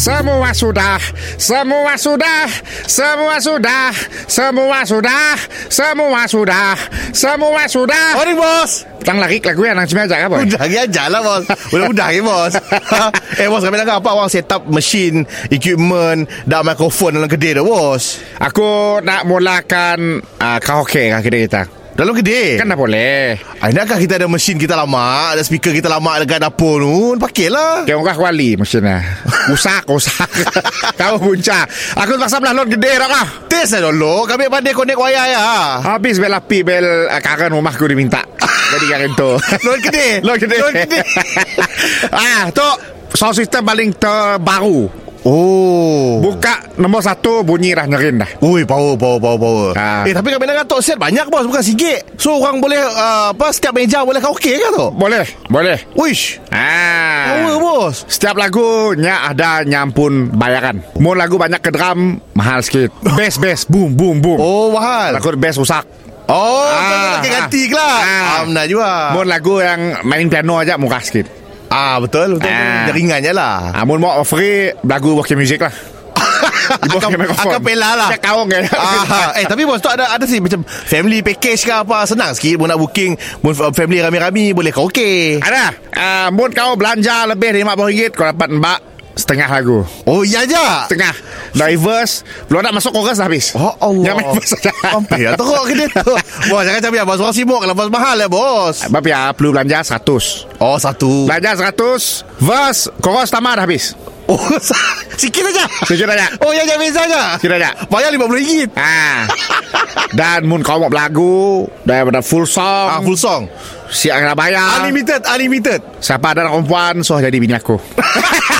Semua sudah, semua sudah, semua sudah, semua sudah, semua sudah, semua sudah. Morning bos. Tang lari lagu yang nang cuma ajak apa? Udah. Lagi aja lah bos. Udah-udah lagi bos? Eh bos kami nak apa? Awang set up mesin Equipment Dan mikrofon dalam kedai tu bos? Aku nak mulakan uh, karaoke kan kedai kita. Dalam kedai Kan dah boleh. Ay, Nakkah kita ada mesin kita lama Ada speaker kita lama dekat dapur tu Pakailah Kau orang kuali mesinnya. Usak, usak. Kau punca. Aku terpaksa belah load gede dah kah? Test lah dulu Kami pandai connect wire ya Habis bel api bel uh, karen rumahku diminta. Jadi karen tu. Load kedai Load gede. Load kedai ah, tu sound system paling terbaru. Oh Buka nombor satu bunyi dah nyerin dah. Ui, power, power, power, power. Ah. Eh, tapi kami nak tok set banyak bos, bukan sikit. So, orang boleh, uh, apa, setiap meja boleh karaoke ke tu? Boleh, boleh. Wish. Ah. Power, bos. Setiap lagu nya ada nyampun bayaran. Mau lagu banyak ke drum mahal sikit. Bass bass boom boom boom. Oh, mahal. Lagu bass rusak. Oh, Ah, ah, ganti ah. lah. Ah. Ah, juga. Mau lagu yang main piano aja murah sikit. Ah, betul, betul. Ah. Ah. Ringannya lah. Ah, mau mau free lagu walkie music lah. Mikrofon. akapela lah. Cek kaung kan. Ah, eh tapi bos tu ada ada sih macam family package ke apa senang sikit mau nak booking mau family rami-rami boleh karaoke. Ada. Ah, mau kau belanja lebih dari RM50 kau dapat mbak setengah lagu. Oh iya je. Setengah. Dari verse, belum nak masuk chorus dah habis. Oh Allah. Yang main verse saja. Sampai ya teruk ke dia tu. Bos jangan macam ya bos orang sibuk kalau bos mahal ya bos. Bab ya, perlu belanja 100. Oh satu. Belanja 100, verse, chorus tamat dah habis. Oh sikit aja. Sikit aja. Oh ya jangan beza aja. Sikit aja. Bayar RM50. Ah. Dan mun kau mau lagu daripada full song, Ah full song. siap kena bayar. Unlimited, unlimited. Siapa ada perempuan, so jadi bini aku.